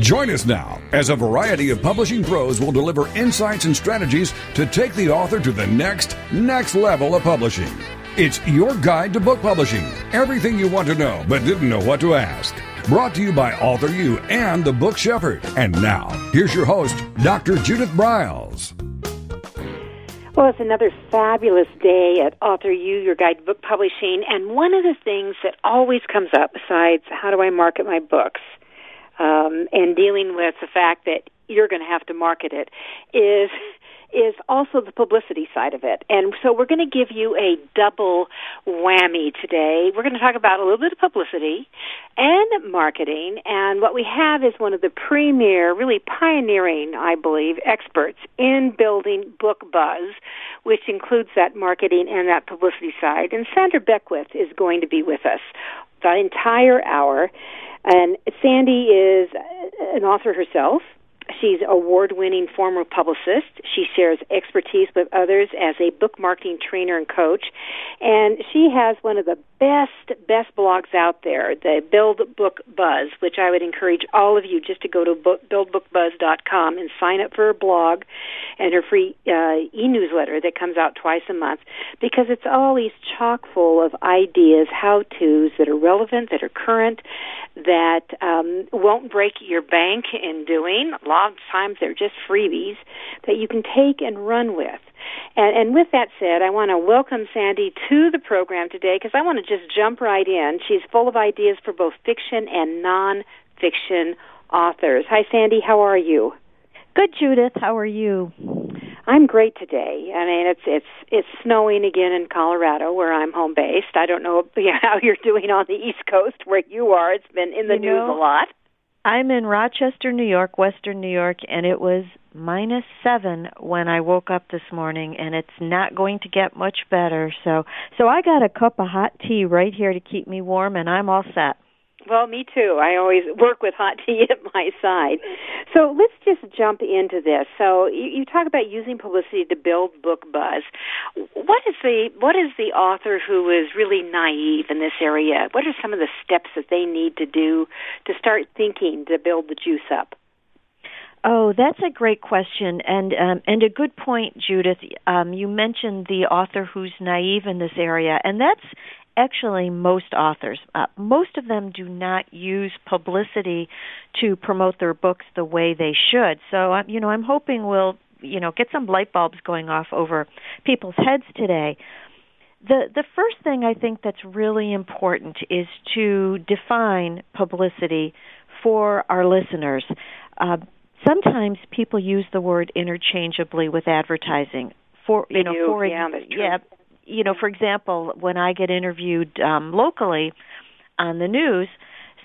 Join us now as a variety of publishing pros will deliver insights and strategies to take the author to the next, next level of publishing. It's your guide to book publishing. Everything you want to know but didn't know what to ask. Brought to you by Author U and the Book Shepherd. And now, here's your host, Dr. Judith Briles. Well, it's another fabulous day at Author U, your guide to book publishing. And one of the things that always comes up besides how do I market my books um, and dealing with the fact that you're going to have to market it is is also the publicity side of it. And so we're going to give you a double whammy today. We're going to talk about a little bit of publicity and marketing. And what we have is one of the premier, really pioneering, I believe, experts in building book buzz, which includes that marketing and that publicity side. And Sandra Beckwith is going to be with us the entire hour. And Sandy is an author herself. She's award winning former publicist. She shares expertise with others as a book marketing trainer and coach. And she has one of the best, best blogs out there, the Build Book Buzz, which I would encourage all of you just to go to book, buildbookbuzz.com and sign up for her blog and her free uh, e newsletter that comes out twice a month because it's always chock full of ideas, how to's that are relevant, that are current, that um, won't break your bank in doing. A lot of times they're just freebies that you can take and run with. And, and with that said, I want to welcome Sandy to the program today because I want to just jump right in. She's full of ideas for both fiction and nonfiction authors. Hi, Sandy. How are you? Good, Judith. How are you? I'm great today. I mean, it's it's it's snowing again in Colorado, where I'm home based. I don't know how you're doing on the East Coast, where you are. It's been in the you news know, a lot. I'm in Rochester, New York, Western New York, and it was minus seven when I woke up this morning, and it's not going to get much better. So, so I got a cup of hot tea right here to keep me warm, and I'm all set. Well, me too. I always work with hot tea at my side. So let's just jump into this. So you, you talk about using publicity to build book buzz. What is the what is the author who is really naive in this area? What are some of the steps that they need to do to start thinking to build the juice up? Oh, that's a great question, and um, and a good point, Judith. Um, you mentioned the author who's naive in this area, and that's actually most authors. Uh, most of them do not use publicity to promote their books the way they should. So, uh, you know, I'm hoping we'll, you know, get some light bulbs going off over people's heads today. The the first thing I think that's really important is to define publicity for our listeners. Uh, sometimes people use the word interchangeably with advertising. For you they know, do. for yeah, yeah, you know, for example, when I get interviewed um, locally on the news,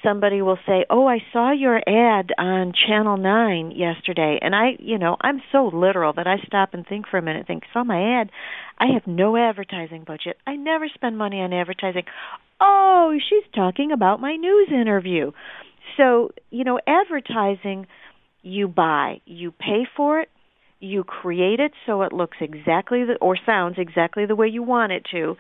somebody will say, "Oh, I saw your ad on Channel 9 yesterday." And I, you know, I'm so literal that I stop and think for a minute, think, "Saw my ad. I have no advertising budget. I never spend money on advertising." Oh, she's talking about my news interview. So, you know, advertising you buy, you pay for it, you create it so it looks exactly the, or sounds exactly the way you want it to,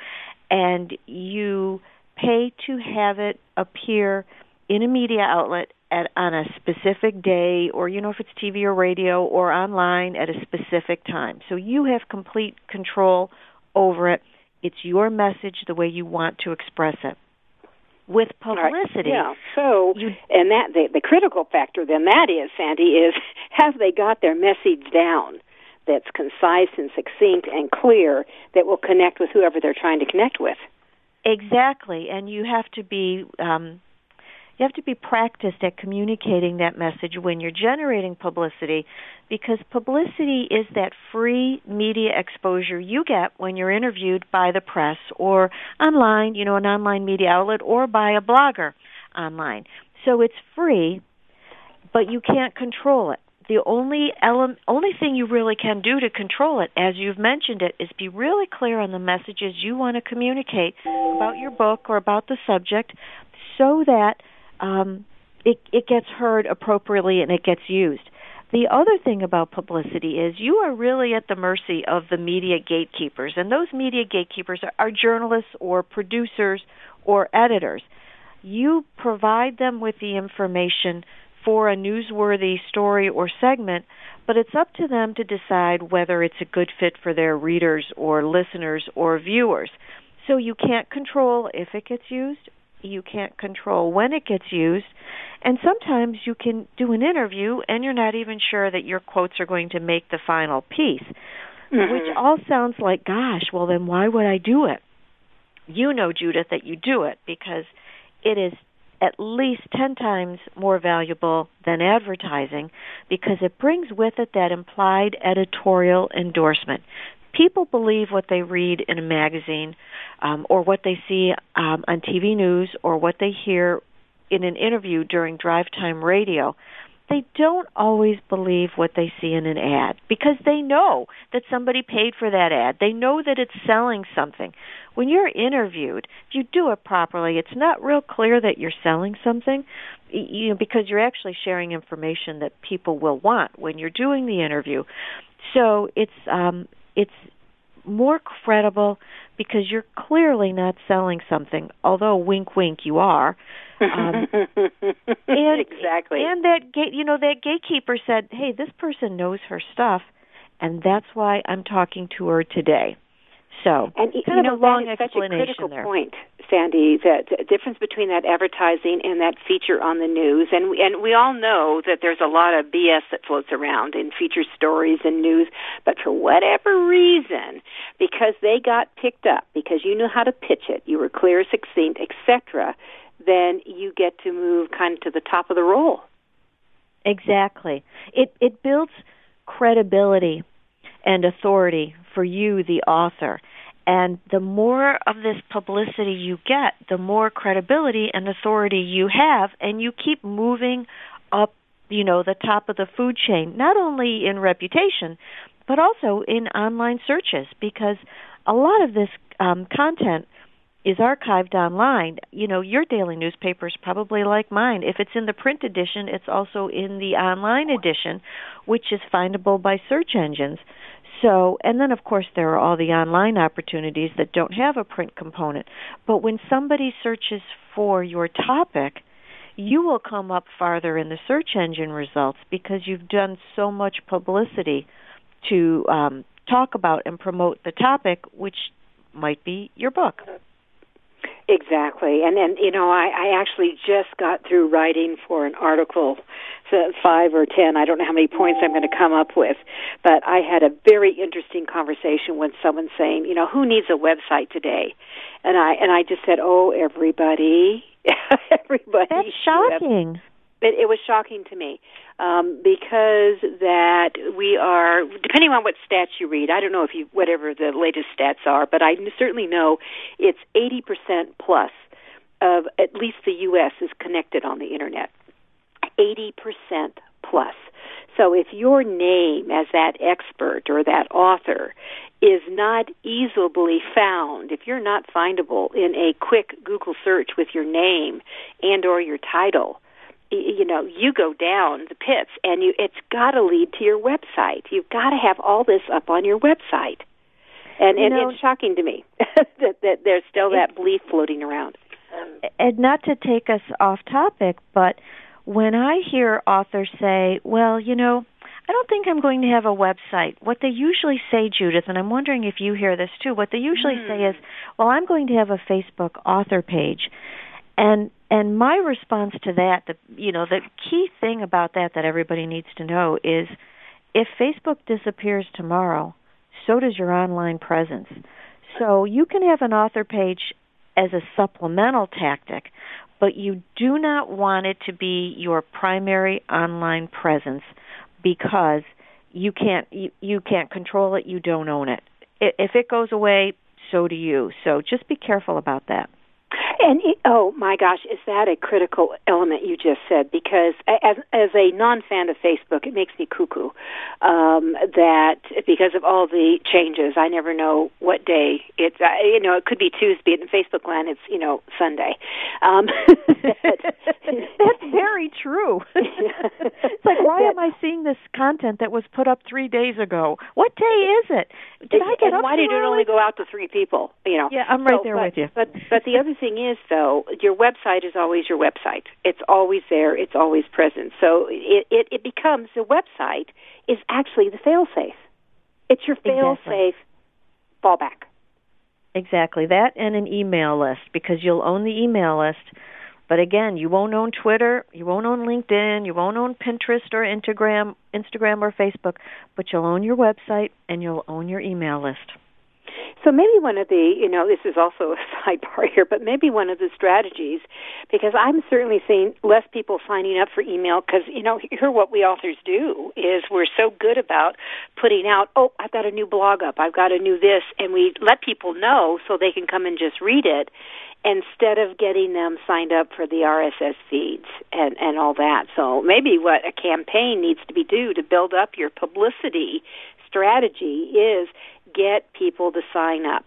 and you pay to have it appear in a media outlet at on a specific day or you know if it's TV or radio or online at a specific time. So you have complete control over it. It's your message the way you want to express it. With publicity, right. yeah. So, you, and that the, the critical factor then that is, Sandy, is have they got their message down? That's concise and succinct and clear that will connect with whoever they're trying to connect with. Exactly, and you have to be um, you have to be practiced at communicating that message when you're generating publicity because publicity is that free media exposure you get when you're interviewed by the press or online, you know, an online media outlet or by a blogger online. So it's free, but you can't control it. the only element, only thing you really can do to control it, as you've mentioned it, is be really clear on the messages you want to communicate about your book or about the subject, so that um, it, it gets heard appropriately and it gets used. The other thing about publicity is you are really at the mercy of the media gatekeepers, and those media gatekeepers are, are journalists or producers or editors. You provide them with the information for a newsworthy story or segment, but it's up to them to decide whether it's a good fit for their readers or listeners or viewers. So you can't control if it gets used, you can't control when it gets used, and sometimes you can do an interview and you're not even sure that your quotes are going to make the final piece. Mm-hmm. Which all sounds like, gosh, well then why would I do it? You know, Judith, that you do it because it is at least 10 times more valuable than advertising because it brings with it that implied editorial endorsement. People believe what they read in a magazine um, or what they see um, on TV news or what they hear in an interview during drive time radio they don't always believe what they see in an ad because they know that somebody paid for that ad. They know that it's selling something. When you're interviewed, if you do it properly, it's not real clear that you're selling something, you know, because you're actually sharing information that people will want when you're doing the interview. So it's um, it's more credible because you're clearly not selling something, although wink wink you are. Um, and exactly. And that gate, you know, that gatekeeper said, "Hey, this person knows her stuff, and that's why I'm talking to her today." So, and kind you of a long such a critical there. point, Sandy. The, the difference between that advertising and that feature on the news, and we, and we all know that there's a lot of BS that floats around in feature stories and news. But for whatever reason, because they got picked up, because you knew how to pitch it, you were clear, succinct, etc then you get to move kind of to the top of the roll. Exactly. It it builds credibility and authority for you, the author. And the more of this publicity you get, the more credibility and authority you have, and you keep moving up, you know, the top of the food chain, not only in reputation, but also in online searches, because a lot of this um, content is archived online. You know, your daily newspaper is probably like mine. If it's in the print edition, it's also in the online edition, which is findable by search engines. So, and then of course there are all the online opportunities that don't have a print component. But when somebody searches for your topic, you will come up farther in the search engine results because you've done so much publicity to um, talk about and promote the topic, which might be your book. Exactly, and and you know, I, I actually just got through writing for an article, so five or ten. I don't know how many points I'm going to come up with, but I had a very interesting conversation with someone saying, you know, who needs a website today? And I and I just said, oh, everybody, everybody. That's shocking. It, it was shocking to me um, because that we are depending on what stats you read. I don't know if you whatever the latest stats are, but I certainly know it's eighty percent plus of at least the U.S. is connected on the internet. Eighty percent plus. So if your name as that expert or that author is not easily found, if you're not findable in a quick Google search with your name and or your title, you know you go down the pits and you it's got to lead to your website you've got to have all this up on your website and, and know, it's shocking to me that, that there's still that belief floating around and not to take us off topic but when i hear authors say well you know I don't think I'm going to have a website. What they usually say, Judith, and I'm wondering if you hear this too, what they usually say is, hmm. well, I'm going to have a Facebook author page. And and my response to that, the you know, the key thing about that that everybody needs to know is if Facebook disappears tomorrow, so does your online presence. So you can have an author page as a supplemental tactic, but you do not want it to be your primary online presence because you can't you, you can't control it, you don't own it. If it goes away, so do you. So just be careful about that. And oh my gosh, is that a critical element you just said? Because as as a non fan of Facebook, it makes me cuckoo. Um, that because of all the changes, I never know what day it's. Uh, you know, it could be Tuesday in Facebook land. It's you know Sunday. Um, That's very true. it's like why am I seeing this content that was put up three days ago? What day is it? Did I get and up? Why did it only go out to three people? You know. Yeah, I'm right so, there but, with you. But but the other thing is though, your website is always your website. It's always there. It's always present. So it it, it becomes the website is actually the fail safe. It's your fail Exactly. safe fallback. Exactly that, and an email list because you'll own the email list. But again, you won't own Twitter, you won't own LinkedIn, you won't own Pinterest or Instagram, Instagram or Facebook, but you'll own your website and you'll own your email list. So maybe one of the, you know, this is also a sidebar here, but maybe one of the strategies, because I'm certainly seeing less people signing up for email because, you know, here what we authors do is we're so good about putting out, oh, I've got a new blog up, I've got a new this, and we let people know so they can come and just read it instead of getting them signed up for the RSS feeds and, and all that. So maybe what a campaign needs to be do to build up your publicity strategy is get people to sign up.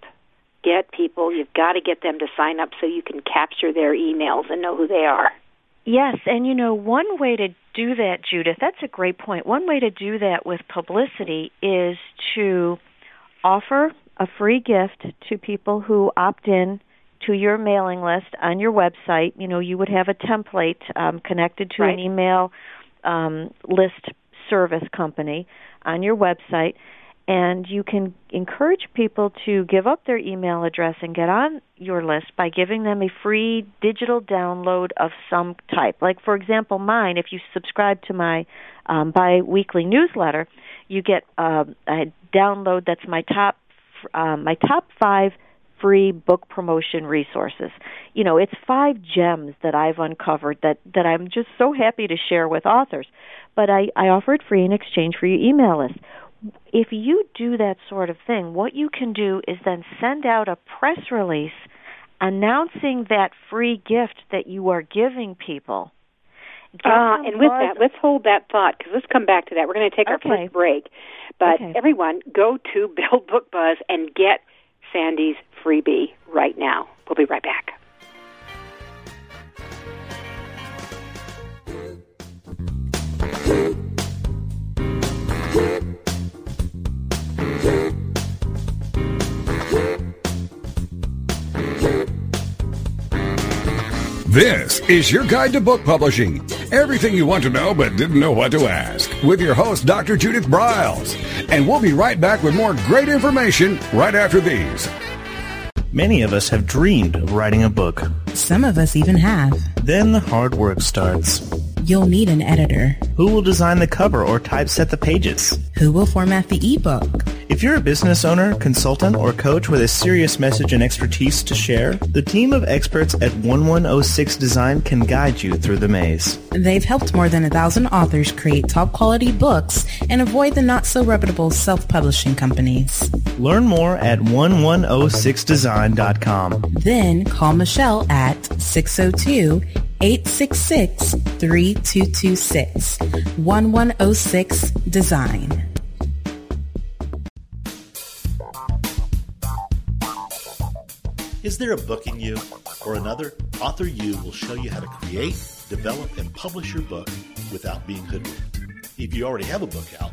Get people, you've got to get them to sign up so you can capture their emails and know who they are. Yes, and you know, one way to do that, Judith, that's a great point. One way to do that with publicity is to offer a free gift to people who opt in to your mailing list on your website. You know, you would have a template um, connected to Right. an email um, list service company on your website, and you can encourage people to give up their email address and get on your list by giving them a free digital download of some type. Like, for example, mine, if you subscribe to my um, bi weekly newsletter, you get uh, a download that's my top um, my top five free book promotion resources. You know, it's five gems that I've uncovered that that I'm just so happy to share with authors. But I I offer it free in exchange for your email list. If you do that sort of thing, what you can do is then send out a press release announcing that free gift that you are giving people. Uh, and with that, let's hold that thought because let's come back to that. We're going to take our Okay. first break. But Okay. everyone, go to Build Book Buzz and get Sandy's freebie right now. We'll be right back. This is your guide to book publishing. Everything you want to know but didn't know what to ask. With your host, Dr. Judith Briles. And we'll be right back with more great information right after these. Many of us have dreamed of writing a book. Some of us even have. Then the hard work starts. You'll need an editor Who will design the cover or typeset the pages? who will format the ebook. If you're a business owner, consultant, or coach with a serious message and expertise to share, the team of experts at 1106 Design can guide you through the maze. They've helped more than a thousand authors create top quality books and avoid the not so reputable self-publishing companies. Learn more at 1106design.com. Then call Michelle at oh 602-866-3226. 1106 Design. Is there a book in you or another? Author U will show you how to create, develop, and publish your book without being hoodwinked. If you already have a book out,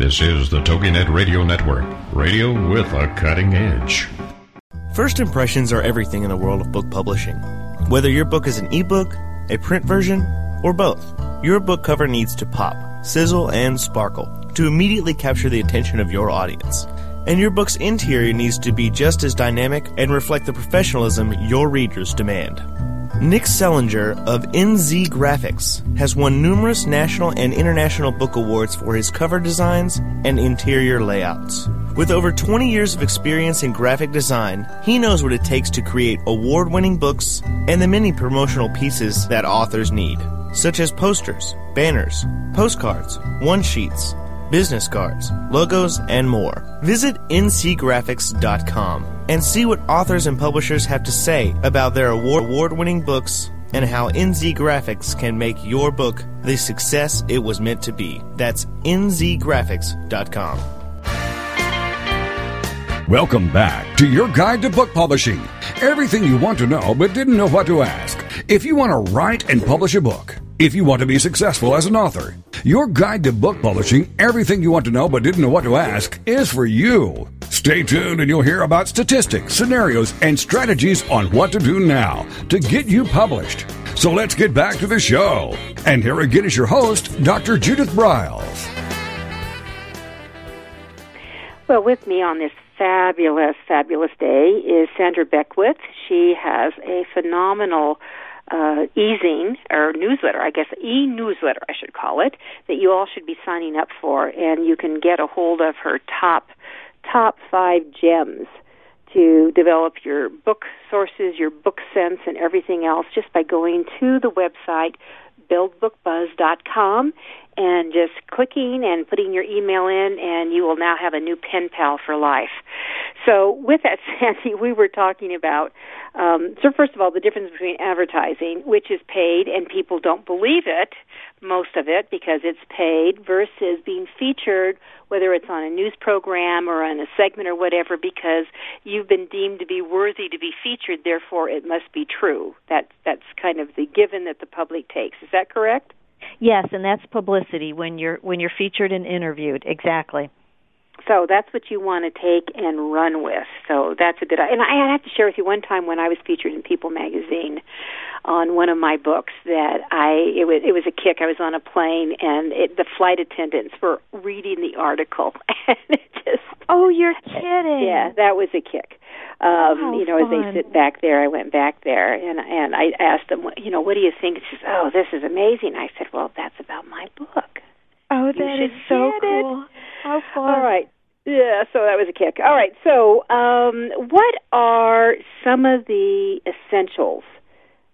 This is the TogiNet Radio Network, radio with a cutting edge. First impressions are everything in the world of book publishing. Whether your book is an ebook, a print version, or both, your book cover needs to pop, sizzle, and sparkle to immediately capture the attention of your audience. And your book's interior needs to be just as dynamic and reflect the professionalism your readers demand. Nick Zelinger of NZ Graphics has won numerous national and international book awards for his cover designs and interior layouts. With over 20 years of experience in graphic design, he knows what it takes to create award winning books and the many promotional pieces that authors need, such as posters, banners, postcards, one sheets, business cards, logos, and more. Visit nzgraphics.com and see what authors and publishers have to say about their award winning books and how NZ Graphics can make your book the success it was meant to be. That's nzgraphics.com. Welcome back to your guide to book publishing. Everything you want to know but didn't know what to ask. If you want to write and publish a book, if you want to be successful as an author, your guide to book publishing, everything you want to know but didn't know what to ask, is for you. Stay tuned and you'll hear about statistics, scenarios, and strategies on what to do now to get you published. So let's get back to the show. And here again is your host, Dr. Judith Briles. Well, with me on this fabulous, fabulous day is Sandra Beckwith. She has a phenomenal uh, or newsletter, I guess e-newsletter I should call it, that you all should be signing up for, and you can get a hold of her top top five gems to develop your book sources, your book sense, and everything else just by going to the website buildbookbuzz.com and just clicking and putting your email in, and you will now have a new pen pal for life. So, with that, Sandy, we were talking about um, so first of all, the difference between advertising, which is paid and people don't believe it, most of it because it's paid, versus being featured, whether it's on a news program or on a segment or whatever, because you've been deemed to be worthy to be featured. Therefore, it must be true. That that's kind of the given that the public takes. Is that correct? Yes, and that's publicity when you're when you're featured and interviewed. Exactly. So that's what you want to take and run with. So that's a good. Idea. And I have to share with you one time when I was featured in People magazine on one of my books that I it was it was a kick. I was on a plane and it, the flight attendants were reading the article and it just Oh, you're kidding. Yeah, that was a kick. Um, oh, you know, fun. as they sit back there, I went back there and and I asked them, you know, what do you think? She says, "Oh, this is amazing." I said, "Well, that's about my book." Oh, that is so it. cool. How fun. All right. Yeah, so that was a kick. All right. So, um, what are some of the essentials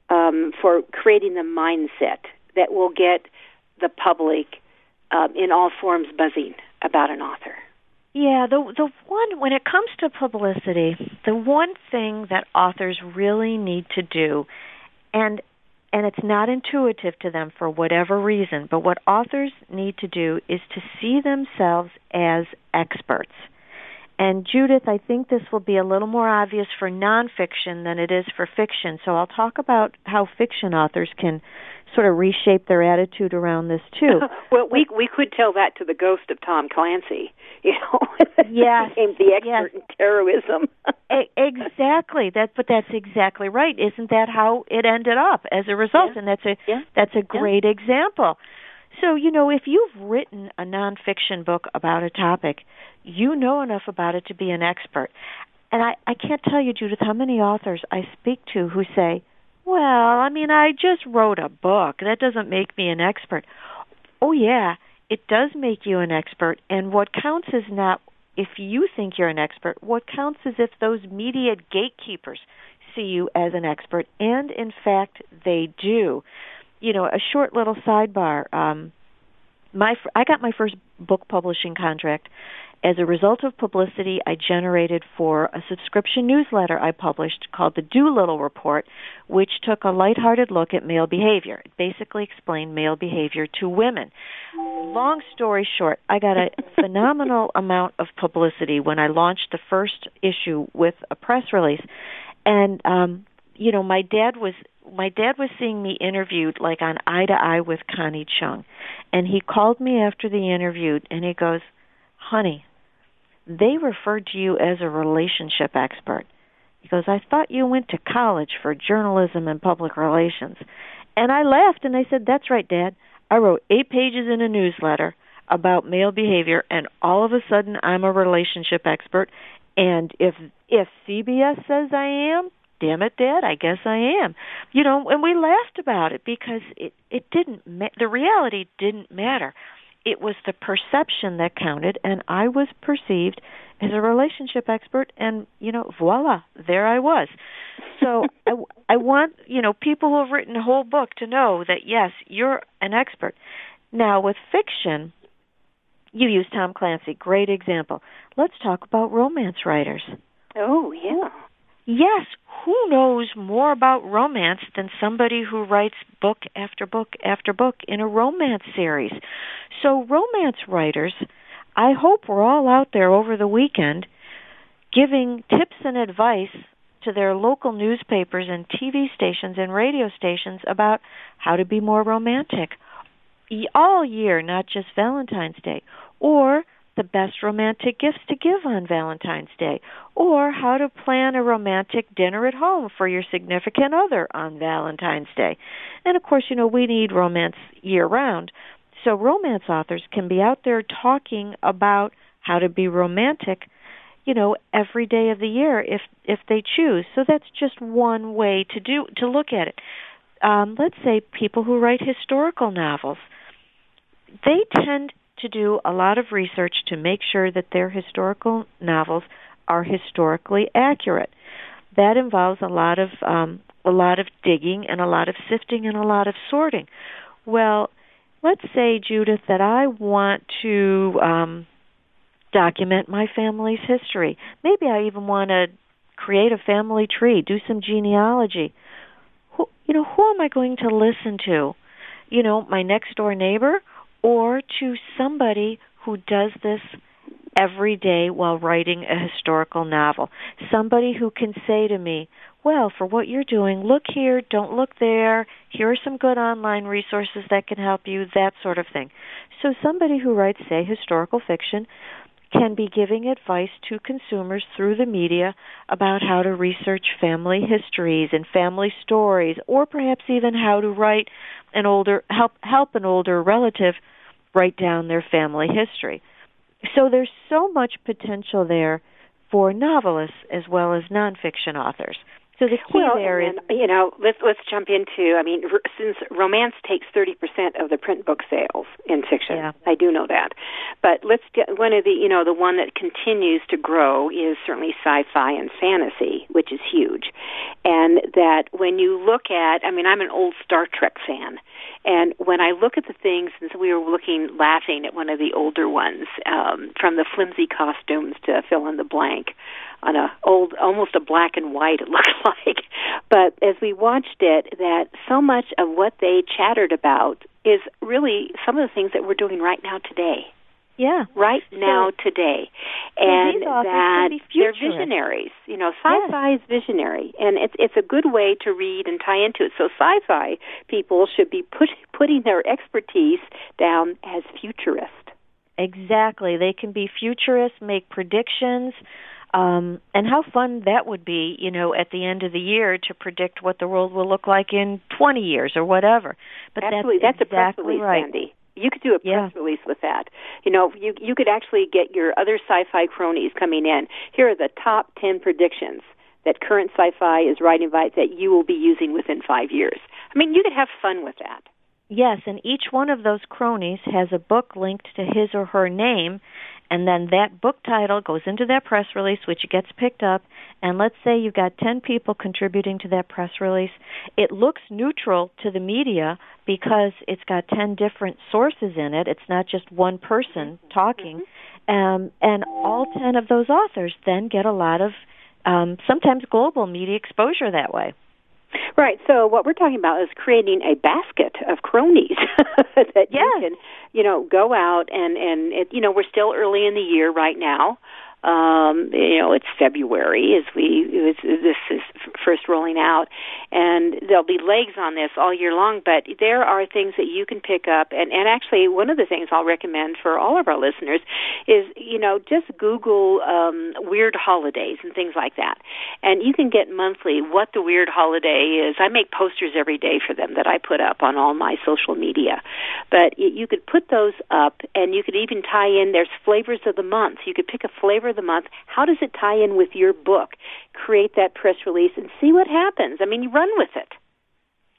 um, for creating the mindset that will get the public um, in all forms buzzing about an author? Yeah, the the one when it comes to publicity, the one thing that authors really need to do and and it's not intuitive to them for whatever reason, but what authors need to do is to see themselves as experts. And Judith, I think this will be a little more obvious for nonfiction than it is for fiction. So I'll talk about how fiction authors can sort of reshape their attitude around this too. well, we we could tell that to the ghost of Tom Clancy. You know, Yes, became the expert yes. in terrorism. E- exactly. That, but that's exactly right. Isn't that how it ended up as a result? Yeah. And that's a Yeah. that's a great example. So you know, if you've written a nonfiction book about a topic, you know enough about it to be an expert. And I, I can't tell you, Judith, how many authors I speak to who say, "Well, I mean, I just wrote a book. That doesn't make me an expert." Oh yeah, it does make you an expert. And what counts is not if you think you're an expert. What counts is if those media gatekeepers see you as an expert, and in fact, they do. You know, a short little sidebar. Um, my I got my first book publishing contract as a result of publicity I generated for a subscription newsletter I published called the Doolittle Report, which took a lighthearted look at male behavior. It basically explained male behavior to women. Long story short, I got a phenomenal amount of publicity when I launched the first issue with a press release. And um you know, my dad was my dad was seeing me interviewed like on eye to eye with Connie Chung. And he called me after the interview and he goes, honey, they referred to you as a relationship expert. He goes, I thought you went to college for journalism and public relations. And I laughed and I said, That's right, Dad. I wrote eight pages in a newsletter about male behavior and all of a sudden I'm a relationship expert and if if CBS says I am, damn it, Dad, I guess I am. You know, and we laughed about it because it it didn't ma- the reality didn't matter it was the perception that counted and I was perceived as a relationship expert and you know voila there I was. So I, I want you know people who have written a whole book to know that yes you're an expert. Now with fiction you use Tom Clancy great example. Let's talk about romance writers. Oh yeah yes who knows more about romance than somebody who writes book after book after book in a romance series? So, romance writers, I hope we're all out there over the weekend giving tips and advice to their local newspapers and TV stations and radio stations about how to be more romantic all year, not just Valentine's Day. Or the best romantic gifts to give on Valentine's Day, or how to plan a romantic dinner at home for your significant other on Valentine's Day. And of course, you know, we need romance year round. So romance authors can be out there talking about how to be romantic, you know, every day of the year if if they choose. So that's just one way to do to look at it. Um, let's say people who write historical novels. They tend to do a lot of research to make sure that their historical novels are historically accurate. That involves a lot of um, a lot of digging and a lot of sifting and a lot of sorting. Well, let's say Judith that I want to um, document my family's history. Maybe I even want to create a family tree, do some genealogy. Who, you know, who am I going to listen to? You know, my next door neighbor or to somebody who does this every day while writing a historical novel. Somebody who can say to me, well, for what you're doing, look here, don't look there. Here are some good online resources that can help you, that sort of thing. So somebody who writes, say, historical fiction can be giving advice to consumers through the media about how to research family histories and family stories or perhaps even how to write an older help help an older relative write down their family history. So there's so much potential there for novelists as well as nonfiction authors. So the key well, there is, you know, let's let's jump into. I mean, r- since romance takes thirty percent of the print book sales in fiction, yeah. I do know that. But let's get one of the, you know, the one that continues to grow is certainly sci-fi and fantasy, which is huge. And that when you look at, I mean, I'm an old Star Trek fan, and when I look at the things, and so we were looking, laughing at one of the older ones, um, from the flimsy costumes to fill in the blank on a old almost a black and white it looked like. But as we watched it that so much of what they chattered about is really some of the things that we're doing right now today. Yeah. Right now so, today and that they're visionaries you know sci-fi yes. is visionary. And it's it's a good way to read and tie into it. So sci-fi people should be put, putting their expertise down as futurist. Exactly. They can be futurists make predictions um, and how fun that would be, you know, at the end of the year to predict what the world will look like in 20 years or whatever. But Absolutely. that's, that's exactly a press release, right. Sandy. You could do a press yeah. release with that. You know, you you could actually get your other sci-fi cronies coming in. Here are the top 10 predictions that current sci-fi is writing about that you will be using within 5 years. I mean, you could have fun with that. Yes, and each one of those cronies has a book linked to his or her name, and then that book title goes into that press release, which gets picked up. And let's say you've got 10 people contributing to that press release. It looks neutral to the media because it's got 10 different sources in it. It's not just one person talking. Um, and all 10 of those authors then get a lot of um, sometimes global media exposure that way. Right. So what we're talking about is creating a basket of cronies that yes. you can, you know, go out and and it, you know we're still early in the year right now. Um, you know, it's February as we this is first rolling out, and there'll be legs on this all year long. But there are things that you can pick up, and and actually one of the things I'll recommend for all of our listeners is you know just Google um, weird holidays and things like that, and you can get monthly what the weird holiday is. I make posters every day for them that I put up on all my social media, but you could put those up, and you could even tie in. There's flavors of the month. You could pick a flavor the month. How does it tie in with your book? Create that press release and see what happens. I mean, you run with it.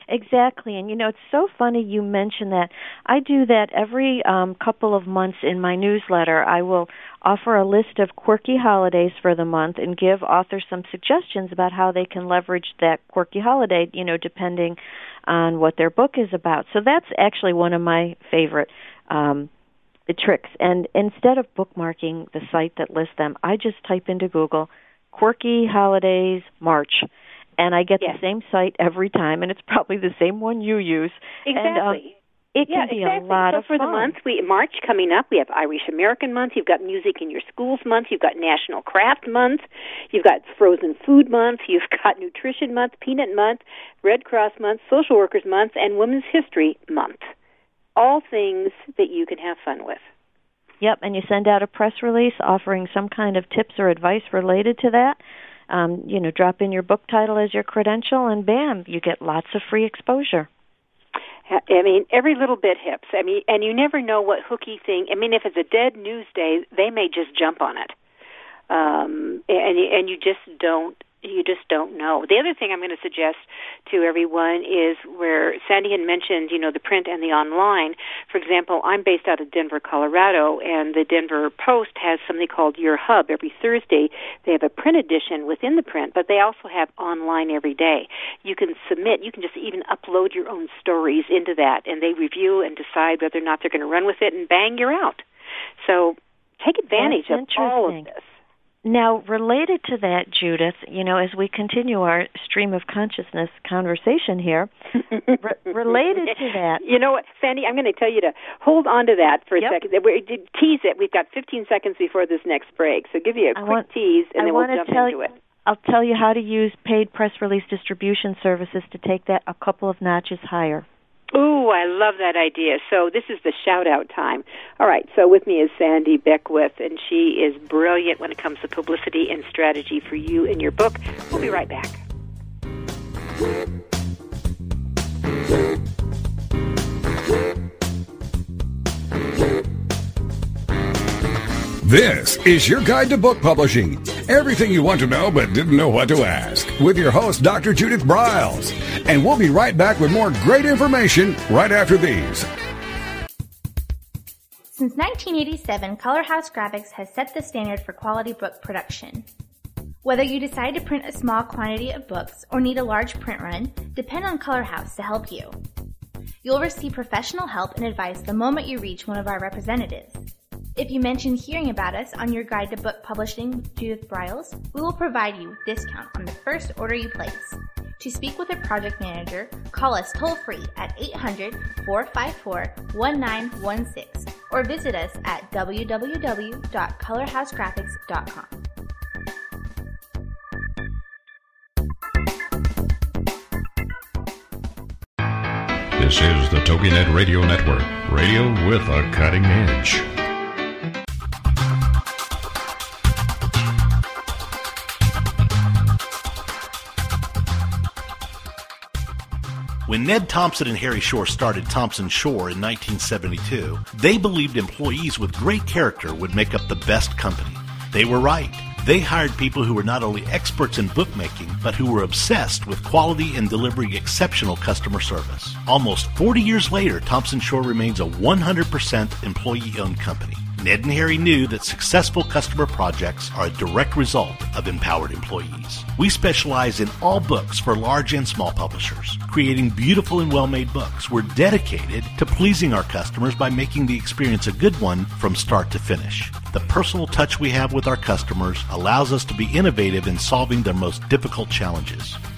Exactly, and you know it's so funny you mention that. I do that every um, couple of months in my newsletter. I will offer a list of quirky holidays for the month and give authors some suggestions about how they can leverage that quirky holiday. You know, depending on what their book is about. So that's actually one of my favorite um, the tricks. And instead of bookmarking the site that lists them, I just type into Google quirky holidays March. And I get yes. the same site every time, and it's probably the same one you use. Exactly. And, um, it yeah, can be exactly. a lot so of for fun. the month, we March coming up, we have Irish American Month. You've got Music in Your Schools Month. You've got National Craft Month. You've got Frozen Food Month. You've got Nutrition Month, Peanut Month, Red Cross Month, Social Workers Month, and Women's History Month all things that you can have fun with. Yep, and you send out a press release offering some kind of tips or advice related to that. Um, you know, drop in your book title as your credential, and bam, you get lots of free exposure. I mean, every little bit helps. I mean, and you never know what hooky thing. I mean, if it's a dead news day, they may just jump on it, um, and and you just don't you just don't know. The other thing I'm going to suggest to everyone is where Sandy had mentioned, you know, the print and the online. For example, I'm based out of Denver, Colorado, and the Denver Post has something called Your Hub every Thursday. They have a print edition within the print, but they also have online every day. You can submit, you can just even upload your own stories into that, and they review and decide whether or not they're going to run with it, and bang, you're out. So take advantage of all of this. Now, related to that, Judith, you know, as we continue our stream of consciousness conversation here, re- related to that. You know what, Sandy, I'm going to tell you to hold on to that for a yep. second. We tease it. We've got 15 seconds before this next break, so give you a I quick want, tease, and I then we'll jump tell, into it. I'll tell you how to use paid press release distribution services to take that a couple of notches higher. Ooh, I love that idea. So this is the shout out time. All right, so with me is Sandy Beckwith, and she is brilliant when it comes to publicity and strategy for you and your book. We'll be right back. This is your guide to book publishing. Everything you want to know but didn't know what to ask with your host, Dr. Judith Briles. And we'll be right back with more great information right after these. Since 1987, Color House Graphics has set the standard for quality book production. Whether you decide to print a small quantity of books or need a large print run, depend on Color House to help you. You'll receive professional help and advice the moment you reach one of our representatives. If you mention hearing about us on your guide to book publishing with Judith Briles, we will provide you with discount on the first order you place. To speak with a project manager, call us toll free at 800 454 1916 or visit us at www.colorhousegraphics.com. This is the TogiNet Radio Network, radio with a cutting edge. When Ned Thomson and Harry Shore started Thomson-Shore in 1972, they believed employees with great character would make up the best company. They were right. They hired people who were not only experts in bookmaking, but who were obsessed with quality and delivering exceptional customer service. Almost 40 years later, Thomson-Shore remains a 100% employee owned company. Ned and Harry knew that successful customer projects are a direct result of empowered employees. We specialize in all books for large and small publishers, creating beautiful and well made books. We're dedicated to pleasing our customers by making the experience a good one from start to finish. The personal touch we have with our customers allows us to be innovative in solving their most difficult challenges.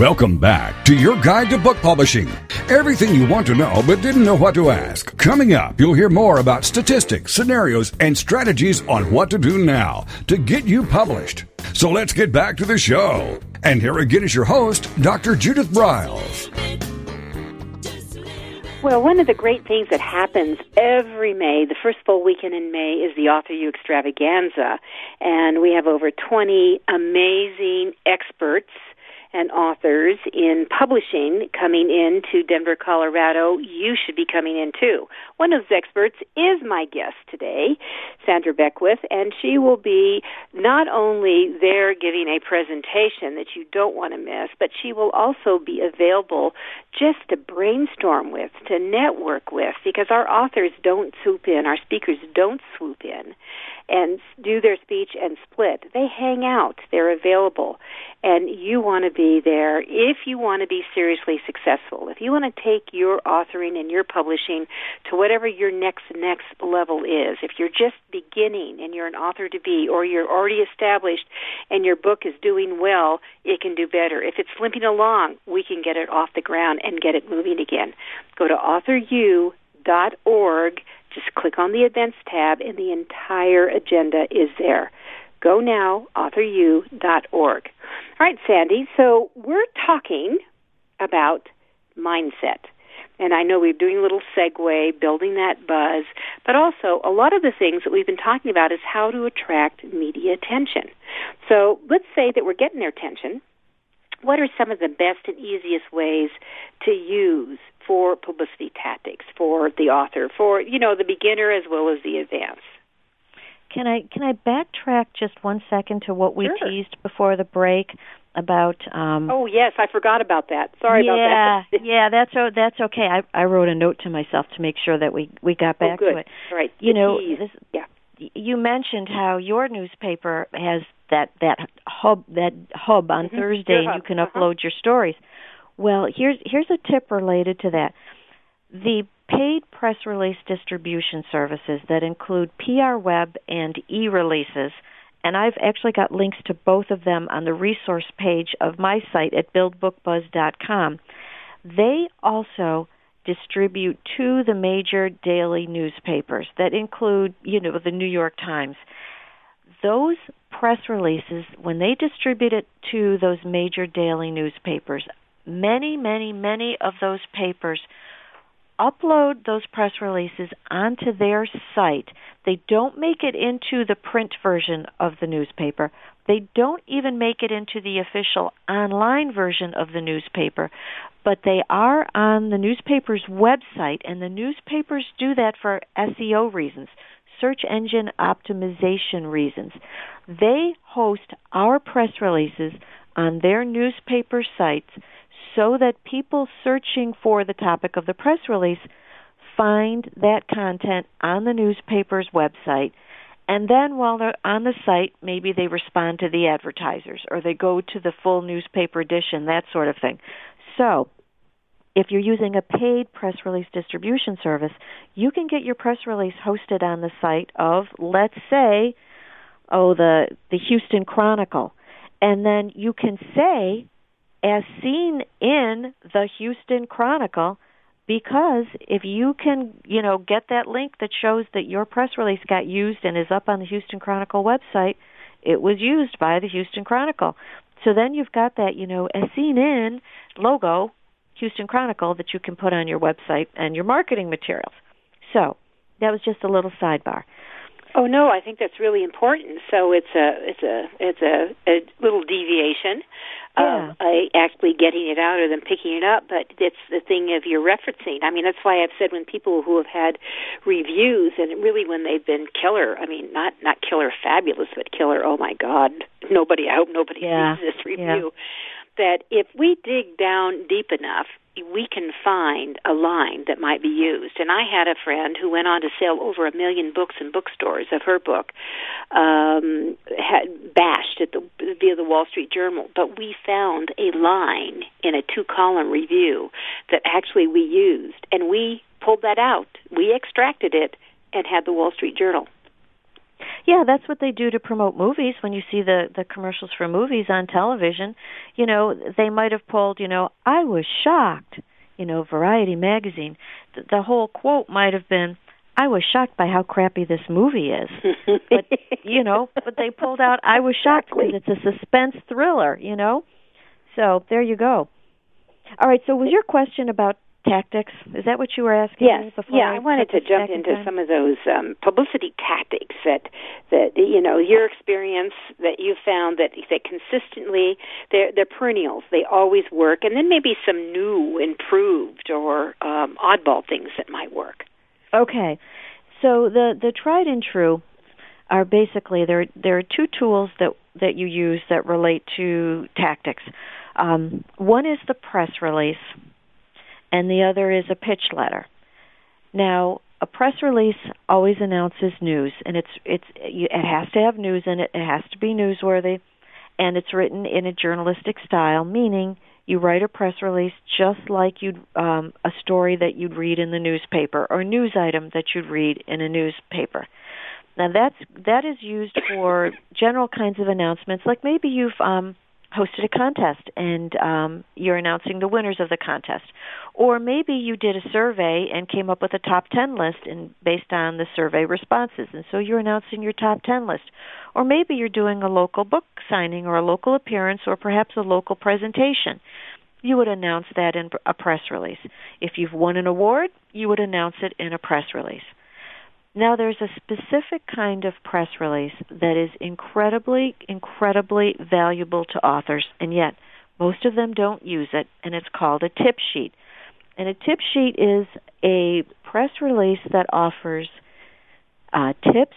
Welcome back to your guide to book publishing. Everything you want to know but didn't know what to ask. Coming up, you'll hear more about statistics, scenarios, and strategies on what to do now to get you published. So let's get back to the show. And here again is your host, Dr. Judith Briles. Well, one of the great things that happens every May, the first full weekend in May, is the Author U Extravaganza. And we have over 20 amazing experts and authors in publishing coming in to Denver, Colorado. You should be coming in too. One of those experts is my guest today, Sandra Beckwith, and she will be not only there giving a presentation that you don't want to miss, but she will also be available just to brainstorm with, to network with, because our authors don't swoop in, our speakers don't swoop in and do their speech and split. They hang out, they're available, and you want to be there if you want to be seriously successful. If you want to take your authoring and your publishing to whatever your next next level is. If you're just beginning and you're an author to be or you're already established and your book is doing well, it can do better. If it's limping along, we can get it off the ground and get it moving again. Go to authoru.org just click on the events tab and the entire agenda is there. Go. All right, Sandy, so we're talking about mindset. And I know we're doing a little segue, building that buzz, but also a lot of the things that we've been talking about is how to attract media attention. So let's say that we're getting their attention. What are some of the best and easiest ways to use for publicity tactics for the author, for you know the beginner as well as the advanced. Can I can I backtrack just one second to what we sure. teased before the break about? Um, oh yes, I forgot about that. Sorry yeah, about that. yeah, that's oh, that's okay. I I wrote a note to myself to make sure that we we got back oh, to it. All right. You the know, this, yeah. You mentioned how your newspaper has that that hub that hub on mm-hmm. Thursday, and you can uh-huh. upload your stories. Well, here's here's a tip related to that. The paid press release distribution services that include PRWeb and eReleases, and I've actually got links to both of them on the resource page of my site at buildbookbuzz.com. They also distribute to the major daily newspapers that include, you know, the New York Times. Those press releases, when they distribute it to those major daily newspapers, many, many, many of those papers upload those press releases onto their site. They don't make it into the print version of the newspaper. They don't even make it into the official online version of the newspaper, but they are on the newspaper's website, and the newspapers do that for SEO reasons, search engine optimization reasons. They host our press releases on their newspaper sites so that people searching for the topic of the press release find that content on the newspaper's website. And then while they're on the site, maybe they respond to the advertisers or they go to the full newspaper edition, that sort of thing. So, if you're using a paid press release distribution service, you can get your press release hosted on the site of, let's say, oh the the Houston Chronicle, and then you can say as seen in the Houston Chronicle because if you can, you know, get that link that shows that your press release got used and is up on the Houston Chronicle website, it was used by the Houston Chronicle. So then you've got that, you know, as seen in logo, Houston Chronicle that you can put on your website and your marketing materials. So that was just a little sidebar. Oh no, I think that's really important. So it's a it's a it's a, a little deviation yeah. of uh, actually getting it out or them picking it up, but it's the thing of you're referencing. I mean, that's why I've said when people who have had reviews and really when they've been killer, I mean, not not killer fabulous, but killer. Oh my God, nobody. I hope nobody yeah. sees this review. Yeah. That if we dig down deep enough, we can find a line that might be used. And I had a friend who went on to sell over a million books in bookstores of her book, um, had bashed at the via the Wall Street Journal. But we found a line in a two-column review that actually we used, and we pulled that out. We extracted it and had the Wall Street Journal. Yeah, that's what they do to promote movies. When you see the the commercials for movies on television, you know they might have pulled. You know, I was shocked. You know, Variety magazine. The, the whole quote might have been, "I was shocked by how crappy this movie is." but you know, but they pulled out, "I was shocked because it's a suspense thriller." You know, so there you go. All right. So was your question about tactics? Is that what you were asking? Yes. Before yeah, I wanted to jump into time? some of those um, publicity tactics that that you know your experience that you found that that consistently they're they're perennials. They always work, and then maybe some new, improved, or um, oddball things that might work. Okay. So the the tried and true are basically there there are two tools that that you use that relate to tactics. Um, one is the press release, and the other is a pitch letter. Now, a press release always announces news, and it's it's it has to have news in it. It has to be newsworthy, and it's written in a journalistic style, meaning you write a press release just like you'd um, a story that you'd read in the newspaper or a news item that you'd read in a newspaper. Now that's that is used for general kinds of announcements, like maybe you've um, hosted a contest and um, you're announcing the winners of the contest. Or maybe you did a survey and came up with a top 10 list and based on the survey responses and so you're announcing your top 10 list. Or maybe you're doing a local book signing or a local appearance or perhaps a local presentation. You would announce that in a press release. If you've won an award, you would announce it in a press release. Now, there's a specific kind of press release that is incredibly, incredibly valuable to authors, and yet most of them don't use it, and it's called a tip sheet. And a tip sheet is a press release that offers uh, tips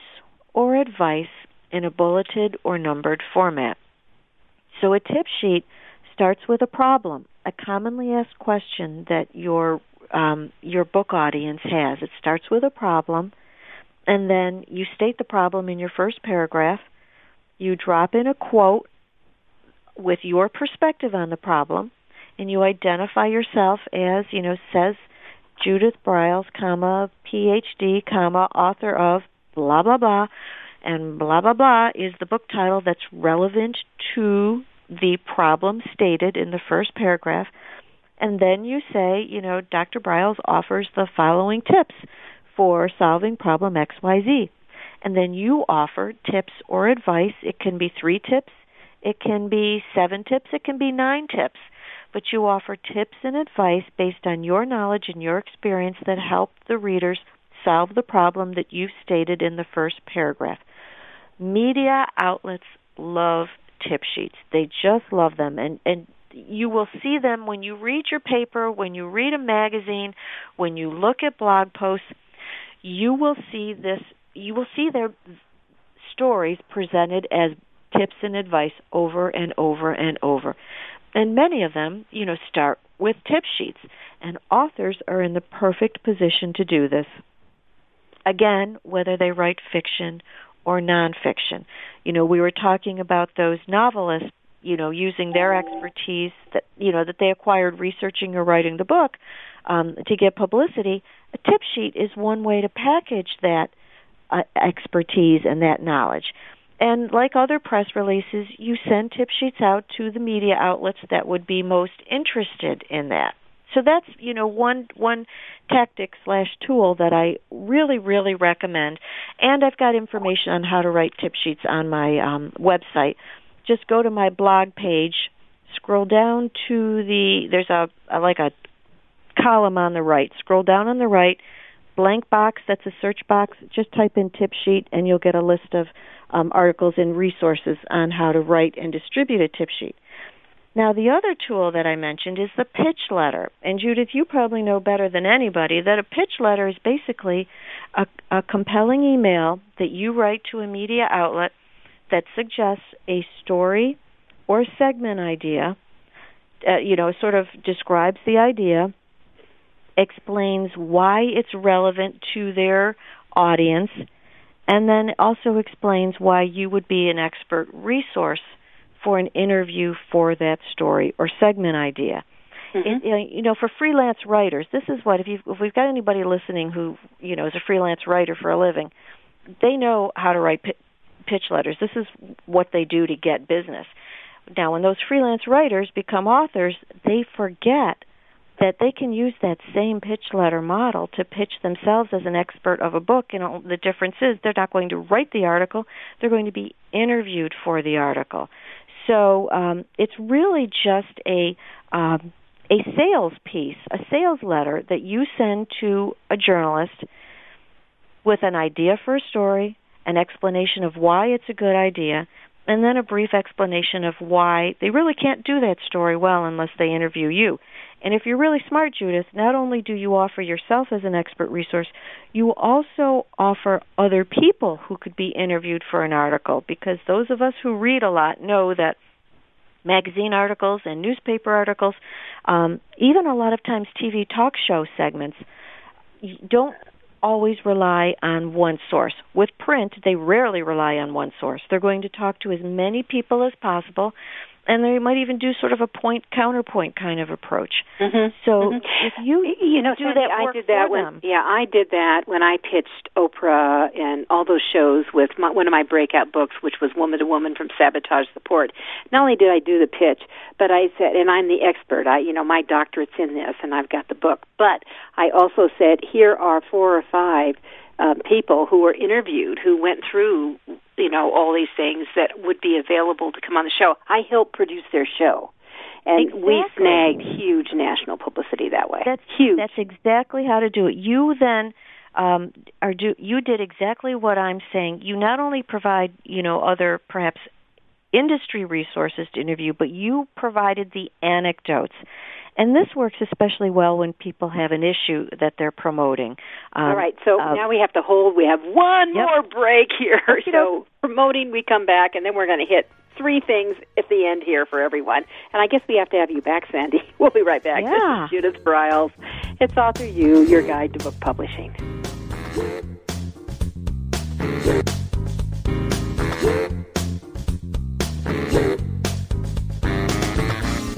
or advice in a bulleted or numbered format. So a tip sheet starts with a problem, a commonly asked question that your um, your book audience has. It starts with a problem and then you state the problem in your first paragraph. You drop in a quote with your perspective on the problem, and you identify yourself as, you know, says Judith Briles, comma, PhD, comma, author of blah blah blah, and blah blah blah is the book title that's relevant to the problem stated in the first paragraph. And then you say, you know, Dr. Briles offers the following tips for solving problem XYZ. And then you offer tips or advice. It can be three tips, it can be seven tips, it can be nine tips. But you offer tips and advice based on your knowledge and your experience that help the readers solve the problem that you've stated in the first paragraph. Media outlets love tip sheets. They just love them and and you will see them when you read your paper, when you read a magazine, when you look at blog posts you will see this you will see their stories presented as tips and advice over and over and over. And many of them, you know, start with tip sheets. And authors are in the perfect position to do this. Again, whether they write fiction or nonfiction. You know, we were talking about those novelists, you know, using their expertise that you know that they acquired researching or writing the book um, to get publicity a tip sheet is one way to package that uh, expertise and that knowledge. and like other press releases, you send tip sheets out to the media outlets that would be most interested in that. So that's you know one one tactic slash tool that I really really recommend. And I've got information on how to write tip sheets on my um, website. Just go to my blog page, scroll down to the there's a, a like a column on the right. Scroll down on the right, blank box that's a search box. Just type in tip sheet and you'll get a list of um, articles and resources on how to write and distribute a tip sheet. Now, the other tool that I mentioned is the pitch letter. And Judith, you probably know better than anybody that a pitch letter is basically a, a compelling email that you write to a media outlet that suggests a story or segment idea, uh, you know, sort of describes the idea, explains why it's relevant to their audience, and then also explains why you would be an expert resource for an interview for that story or segment idea. Mm-hmm. It, you know, for freelance writers, this is what if you if we've got anybody listening who you know is a freelance writer for a living, they know how to write p- pitch letters. This is what they do to get business. Now, when those freelance writers become authors, they forget that they can use that same pitch letter model to pitch themselves as an expert of a book. And the difference is they're not going to write the article; they're going to be interviewed for the article. So um, it's really just a um, a sales piece, a sales letter that you send to a journalist with an idea for a story, an explanation of why it's a good idea, and then a brief explanation of why they really can't do that story well unless they interview you. And if you're really smart, Judith, not only do you offer yourself as an expert resource, you also offer other people who could be interviewed for an article because those of us who read a lot know that magazine articles and newspaper articles, um, even a lot of times TV talk show segments, don't always rely on one source. With print, they rarely rely on one source. They're going to talk to as many people as possible and they might even do sort of a point counterpoint kind of approach. Mm-hmm. So mm-hmm. if you you know do that I did that when them. yeah I did that when I pitched Oprah and all those shows with my, one of my breakout books, which was Woman to Woman from Sabotage to Support. Not only did I do the pitch, but I said, and I'm the expert. I you know my doctorate's in this, and I've got the book. But I also said here are four or five uh, people who were interviewed who went through you know all these things that would be available to come on the show. I helped produce their show. And Exactly. we snagged huge national publicity that way. That's huge. That's exactly how to do it. You then um, are do you did exactly what I'm saying. You not only provide you know other perhaps industry resources to interview, but you provided the anecdotes. And this works especially well when people have an issue that they're promoting. Um, All right, so uh, now we have to hold. We have one Yep. more break here. Okey-doke. So promoting, we come back, and then we're going to hit three things at the end here for everyone. And I guess we have to have you back, Sandy. We'll be right back. Yeah. This is Judith Briles. It's Author U, your guide to book publishing.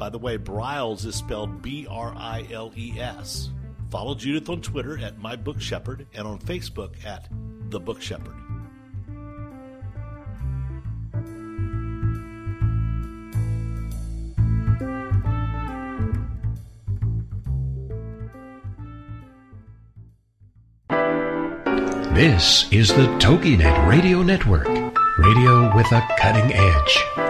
By the way, Briles is spelled B R I L E S. Follow Judith on Twitter at My Book Shepherd and on Facebook at The Book Shepherd. This is the TogiNet Radio Network, radio with a cutting edge.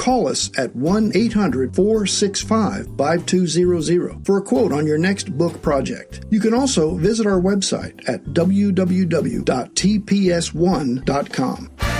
Call us at 1 800 465 5200 for a quote on your next book project. You can also visit our website at www.tps1.com.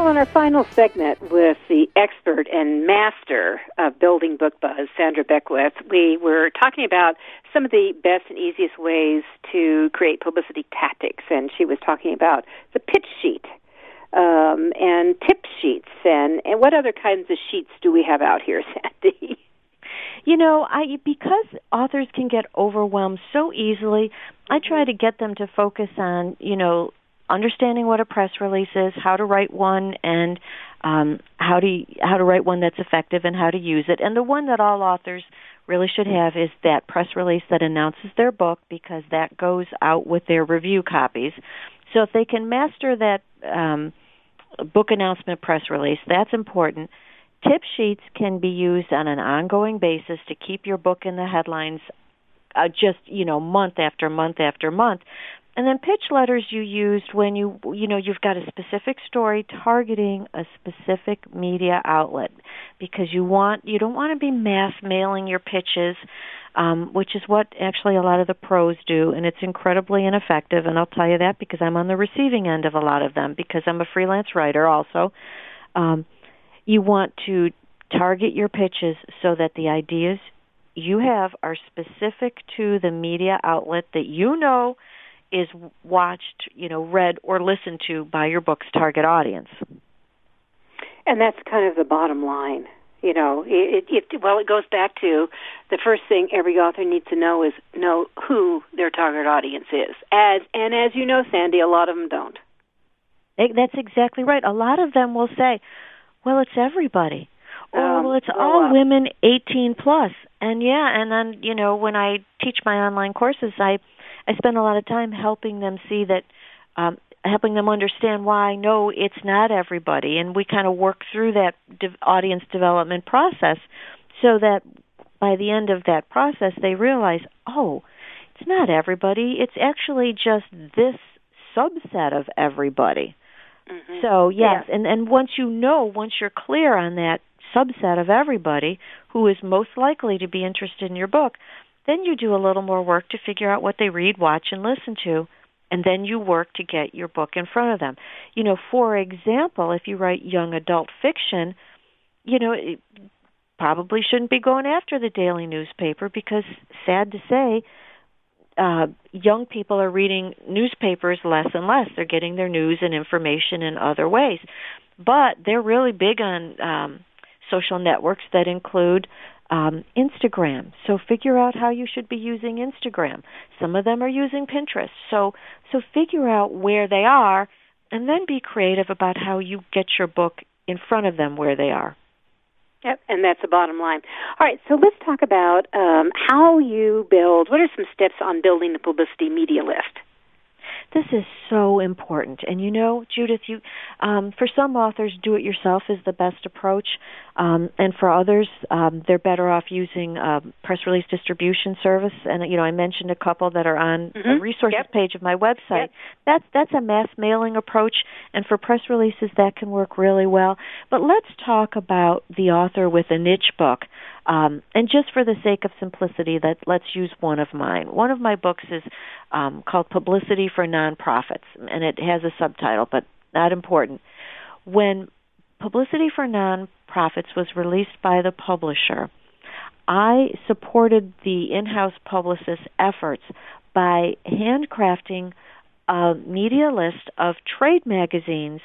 Well, in our final segment with the expert and master of building book buzz, Sandra Beckwith, we were talking about some of the best and easiest ways to create publicity tactics, and she was talking about the pitch sheet um, and tip sheets, and and what other kinds of sheets do we have out here, Sandy? You know, I because authors can get overwhelmed so easily, I try to get them to focus on, you know, understanding what a press release is, how to write one, and um, how to how to write one that's effective and how to use it. And the one that all authors really should have is that press release that announces their book because that goes out with their review copies. So if they can master that um, book announcement press release, that's important. Tip sheets can be used on an ongoing basis to keep your book in the headlines uh, just you know month after month after month and then pitch letters you used when you you know you've got a specific story targeting a specific media outlet because you want you don't want to be mass mailing your pitches um, which is what actually a lot of the pros do and it's incredibly ineffective and I'll tell you that because I'm on the receiving end of a lot of them because I'm a freelance writer also. Um, you want to target your pitches so that the ideas you have are specific to the media outlet that you know is watched, you know, read or listened to by your book's target audience. And that's kind of the bottom line. You know, it, it well, it goes back to the first thing every author needs to know is know who their target audience is. As and as you know, Sandy, a lot of them don't. That's exactly right. A lot of them will say, "Well, it's everybody," or um, "Well, it's all up. women 18 plus." And yeah, and then you know, when I teach my online courses, I I spend a lot of time helping them see that, um, helping them understand why no, it's not everybody, and we kind of work through that de- audience development process, so that by the end of that process they realize, oh, it's not everybody. It's actually just this subset of everybody. Mm-hmm. So yes, yeah. and and once you know, once you're clear on that subset of everybody who is most likely to be interested in your book, then you do a little more work to figure out what they read, watch, and listen to, and then you work to get your book in front of them. You know, for example, if you write young adult fiction, you know, it probably shouldn't be going after the daily newspaper because, sad to say, uh, young people are reading newspapers less and less. They're getting their news and information in other ways. But they're really big on um, social networks that include um, Instagram. So figure out how you should be using Instagram. Some of them are using Pinterest. So so figure out where they are and then be creative about how you get your book in front of them where they are. Yep, and that's the bottom line. All right, so let's talk about um, how you build. What are some steps on building the publicity media list? This is so important. And you know, Judith, you um, for some authors, do it yourself is the best approach, um, and for others, um, they're better off using a press release distribution service. And you know, I mentioned a couple that are on mm-hmm. the resources yep. page of my website. Yep. That's that's a mass mailing approach, and for press releases, that can work really well. But let's talk about the author with a niche book. Um, and just for the sake of simplicity, that let's use one of mine. One of my books is um, called Publicity for Nonprofits, and it has a subtitle, but not important. When Publicity for Nonprofits was released by the publisher, I supported the in-house publicist's efforts by handcrafting a media list of trade magazines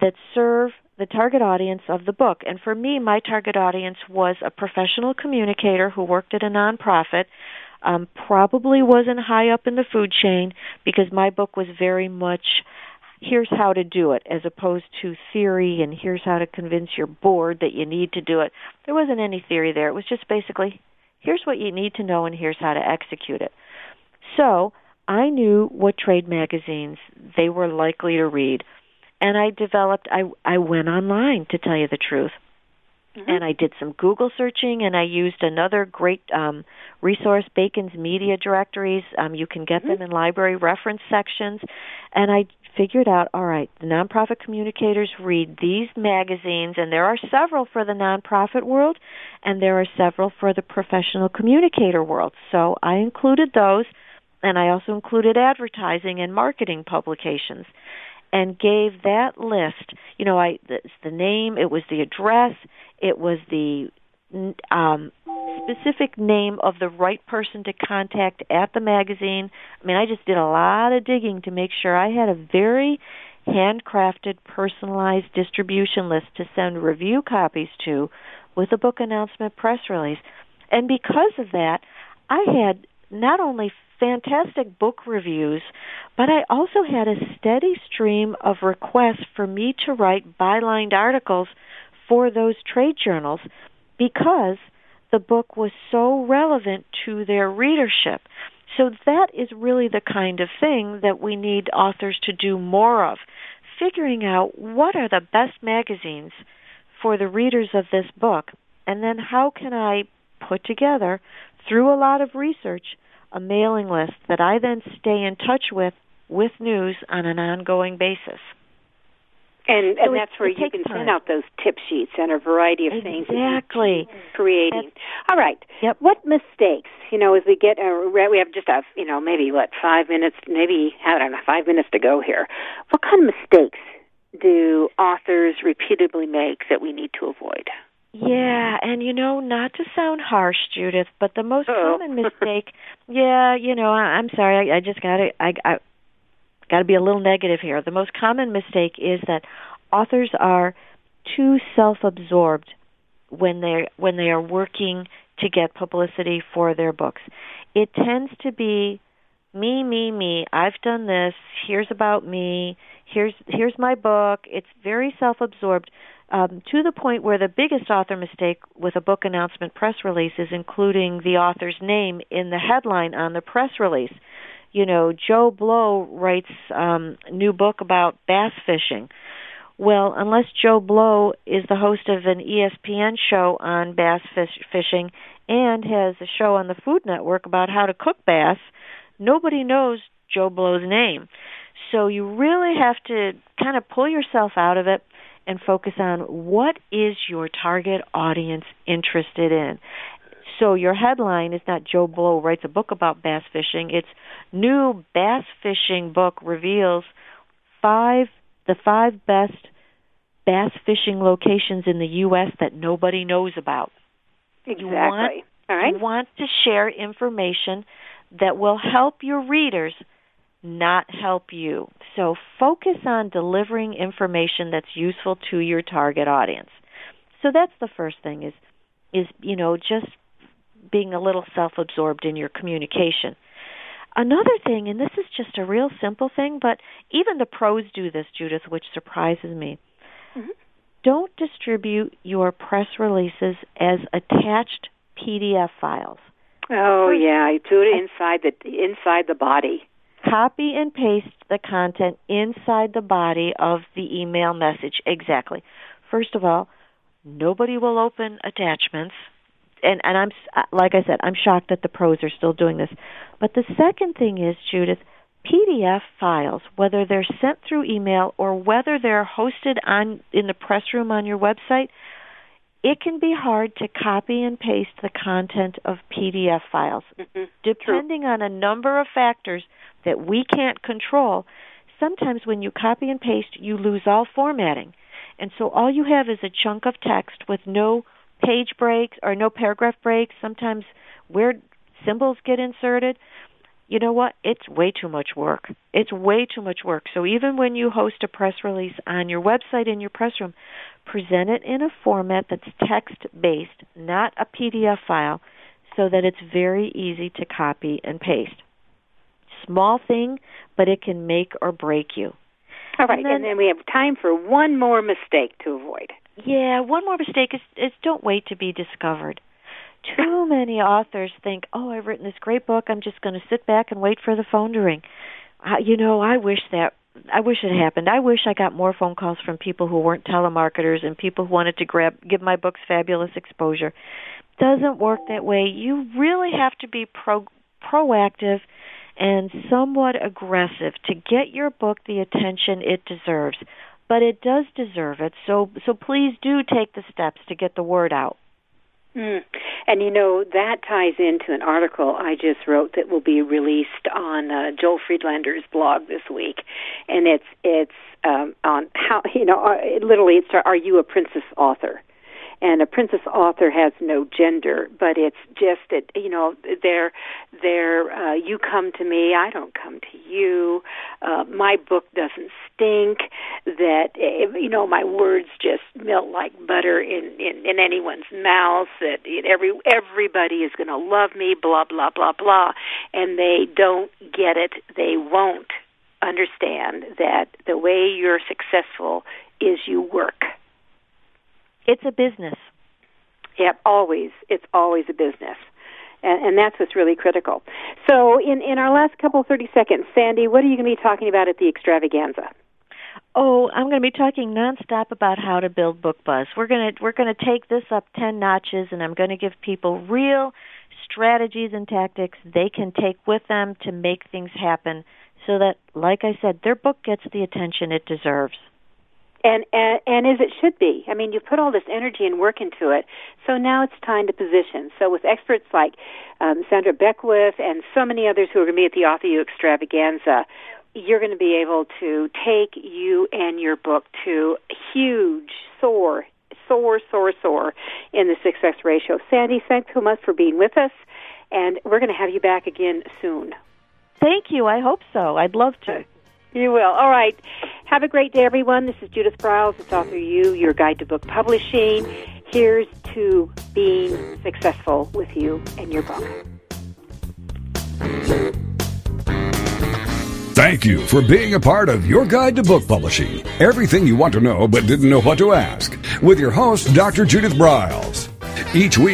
that serve the target audience of the book. And for me, my target audience was a professional communicator who worked at a nonprofit, um, probably wasn't high up in the food chain because my book was very much here's how to do it as opposed to theory and here's how to convince your board that you need to do it. There wasn't any theory there. It was just basically here's what you need to know and here's how to execute it. So, I knew what trade magazines they were likely to read and I developed I I went online to tell you the truth. Mm-hmm. And I did some Google searching, and I used another great um, resource, Bacon's Media Directories. Um, you can get mm-hmm. them in library reference sections. And I figured out, all right, the nonprofit communicators read these magazines, and there are several for the nonprofit world, and there are several for the professional communicator world. So I included those, and I also included advertising and marketing publications and gave that list. You know, I it's the name, it was the address, it was the um, specific name of the right person to contact at the magazine. I mean, I just did a lot of digging to make sure I had a very handcrafted, personalized distribution list to send review copies to with a book announcement press release. And because of that, I had not only fantastic book reviews, but I also had a steady stream of requests for me to write bylined articles for those trade journals because the book was so relevant to their readership. So that is really the kind of thing that we need authors to do more of. Figuring out what are the best magazines for the readers of this book, and then how can I put together, through a lot of research, a mailing list that I then stay in touch with with news on an ongoing basis. And so and that's where you can time. send out those tip sheets and a variety of exactly. things. Exactly. Creating. All right. Yep. What mistakes? You know, as we get, uh, we have just a, you know, maybe what five minutes, maybe I don't know, five minutes to go here. What kind of mistakes do authors repeatedly make that we need to avoid? Yeah, and you know, not to sound harsh, Judith, but the most Uh-oh. common mistake. yeah, you know, I, I'm sorry, I, I just got to, I, I got to be a little negative here. The most common mistake is that authors are too self-absorbed when they when they are working to get publicity for their books. It tends to be me, me, me. I've done this. Here's about me. Here's here's my book. It's very self-absorbed um, to the point where the biggest author mistake with a book announcement press release is including the author's name in the headline on the press release. You know, Joe Blow writes um, new book about bass fishing. Well, unless Joe Blow is the host of an ESPN show on bass fish- fishing and has a show on the Food Network about how to cook bass, nobody knows Joe Blow's name. So you really have to kind of pull yourself out of it and focus on what is your target audience interested in. So your headline is not Joe Blow writes a book about bass fishing. It's new bass fishing book reveals five the five best bass fishing locations in the US that nobody knows about. Exactly. You want, All right. You want to share information that will help your readers not help you. So focus on delivering information that's useful to your target audience. So that's the first thing is is you know just being a little self-absorbed in your communication. Another thing, and this is just a real simple thing, but even the pros do this, Judith, which surprises me. Mm-hmm. Don't distribute your press releases as attached PDF files. Oh yeah, you put it inside the inside the body. Copy and paste the content inside the body of the email message. Exactly. First of all, nobody will open attachments and and I'm uh, like I said, I'm shocked that the pros are still doing this. But the second thing is, Judith, PDF files, whether they're sent through email or whether they're hosted on in the press room on your website, it can be hard to copy and paste the content of PDF files. Mm-hmm. Depending True. on a number of factors that we can't control, sometimes when you copy and paste, you lose all formatting. And so all you have is a chunk of text with no page breaks or no paragraph breaks. Sometimes weird symbols get inserted. You know what? It's way too much work. It's way too much work. So even when you host a press release on your website in your press room, present it in a format that's text based, not a PDF file, so that it's very easy to copy and paste. Small thing, but it can make or break you. All right, and then, and then we have time for one more mistake to avoid. Yeah, one more mistake is, is don't wait to be discovered. Too many authors think, "Oh, I've written this great book. I'm just going to sit back and wait for the phone to ring." Uh, you know, I wish that I wish it happened. I wish I got more phone calls from people who weren't telemarketers and people who wanted to grab give my books fabulous exposure. Doesn't work that way. You really have to be pro proactive and somewhat aggressive to get your book the attention it deserves but it does deserve it. So so please do take the steps to get the word out. Mm. And you know that ties into an article I just wrote that will be released on uh, Joel Friedlander's blog this week, and it's it's um, on how you know uh, literally it's are you a princess author? And a princess author has no gender but it's just that you know they're they're uh, you come to me i don't come to you. Uh, my book doesn't stink that eh, you know my words just melt like butter in in, in anyone's mouth that every everybody is going to love me blah blah blah blah. And they don't get it. They won't understand that the way you're successful is you work it's a business. Yep, always. It's always a business. And, and that's what's really critical. So, in, in our last couple 30 seconds, Sandy, what are you going to be talking about at the extravaganza? Oh, I'm going to be talking nonstop about how to build book buzz. We're going to we're going to take this up 10 notches and I'm going to give people real strategies and tactics they can take with them to make things happen so that like I said, their book gets the attention it deserves and, and and as it should be. I mean, you put all this energy and work into it, so now it's time to position. So with experts like um, Sandra Beckwith and so many others who are going to be at the Author U Extravaganza, you're going to be able to take you and your book to huge, soar, soar, soar, soar in the success ratio. Sandy, thanks so much for being with us, and we're going to have you back again soon. Thank you. I hope so. I'd love to. You will. All right. Have a great day, everyone. This is Judith Briles. It's Author U, your guide to book publishing. Here's to being successful with you and your book. Thank you for being a part of Your Guide to Book Publishing. Everything you want to know but didn't know what to ask. With your host, Dr. Judith Briles. Each week,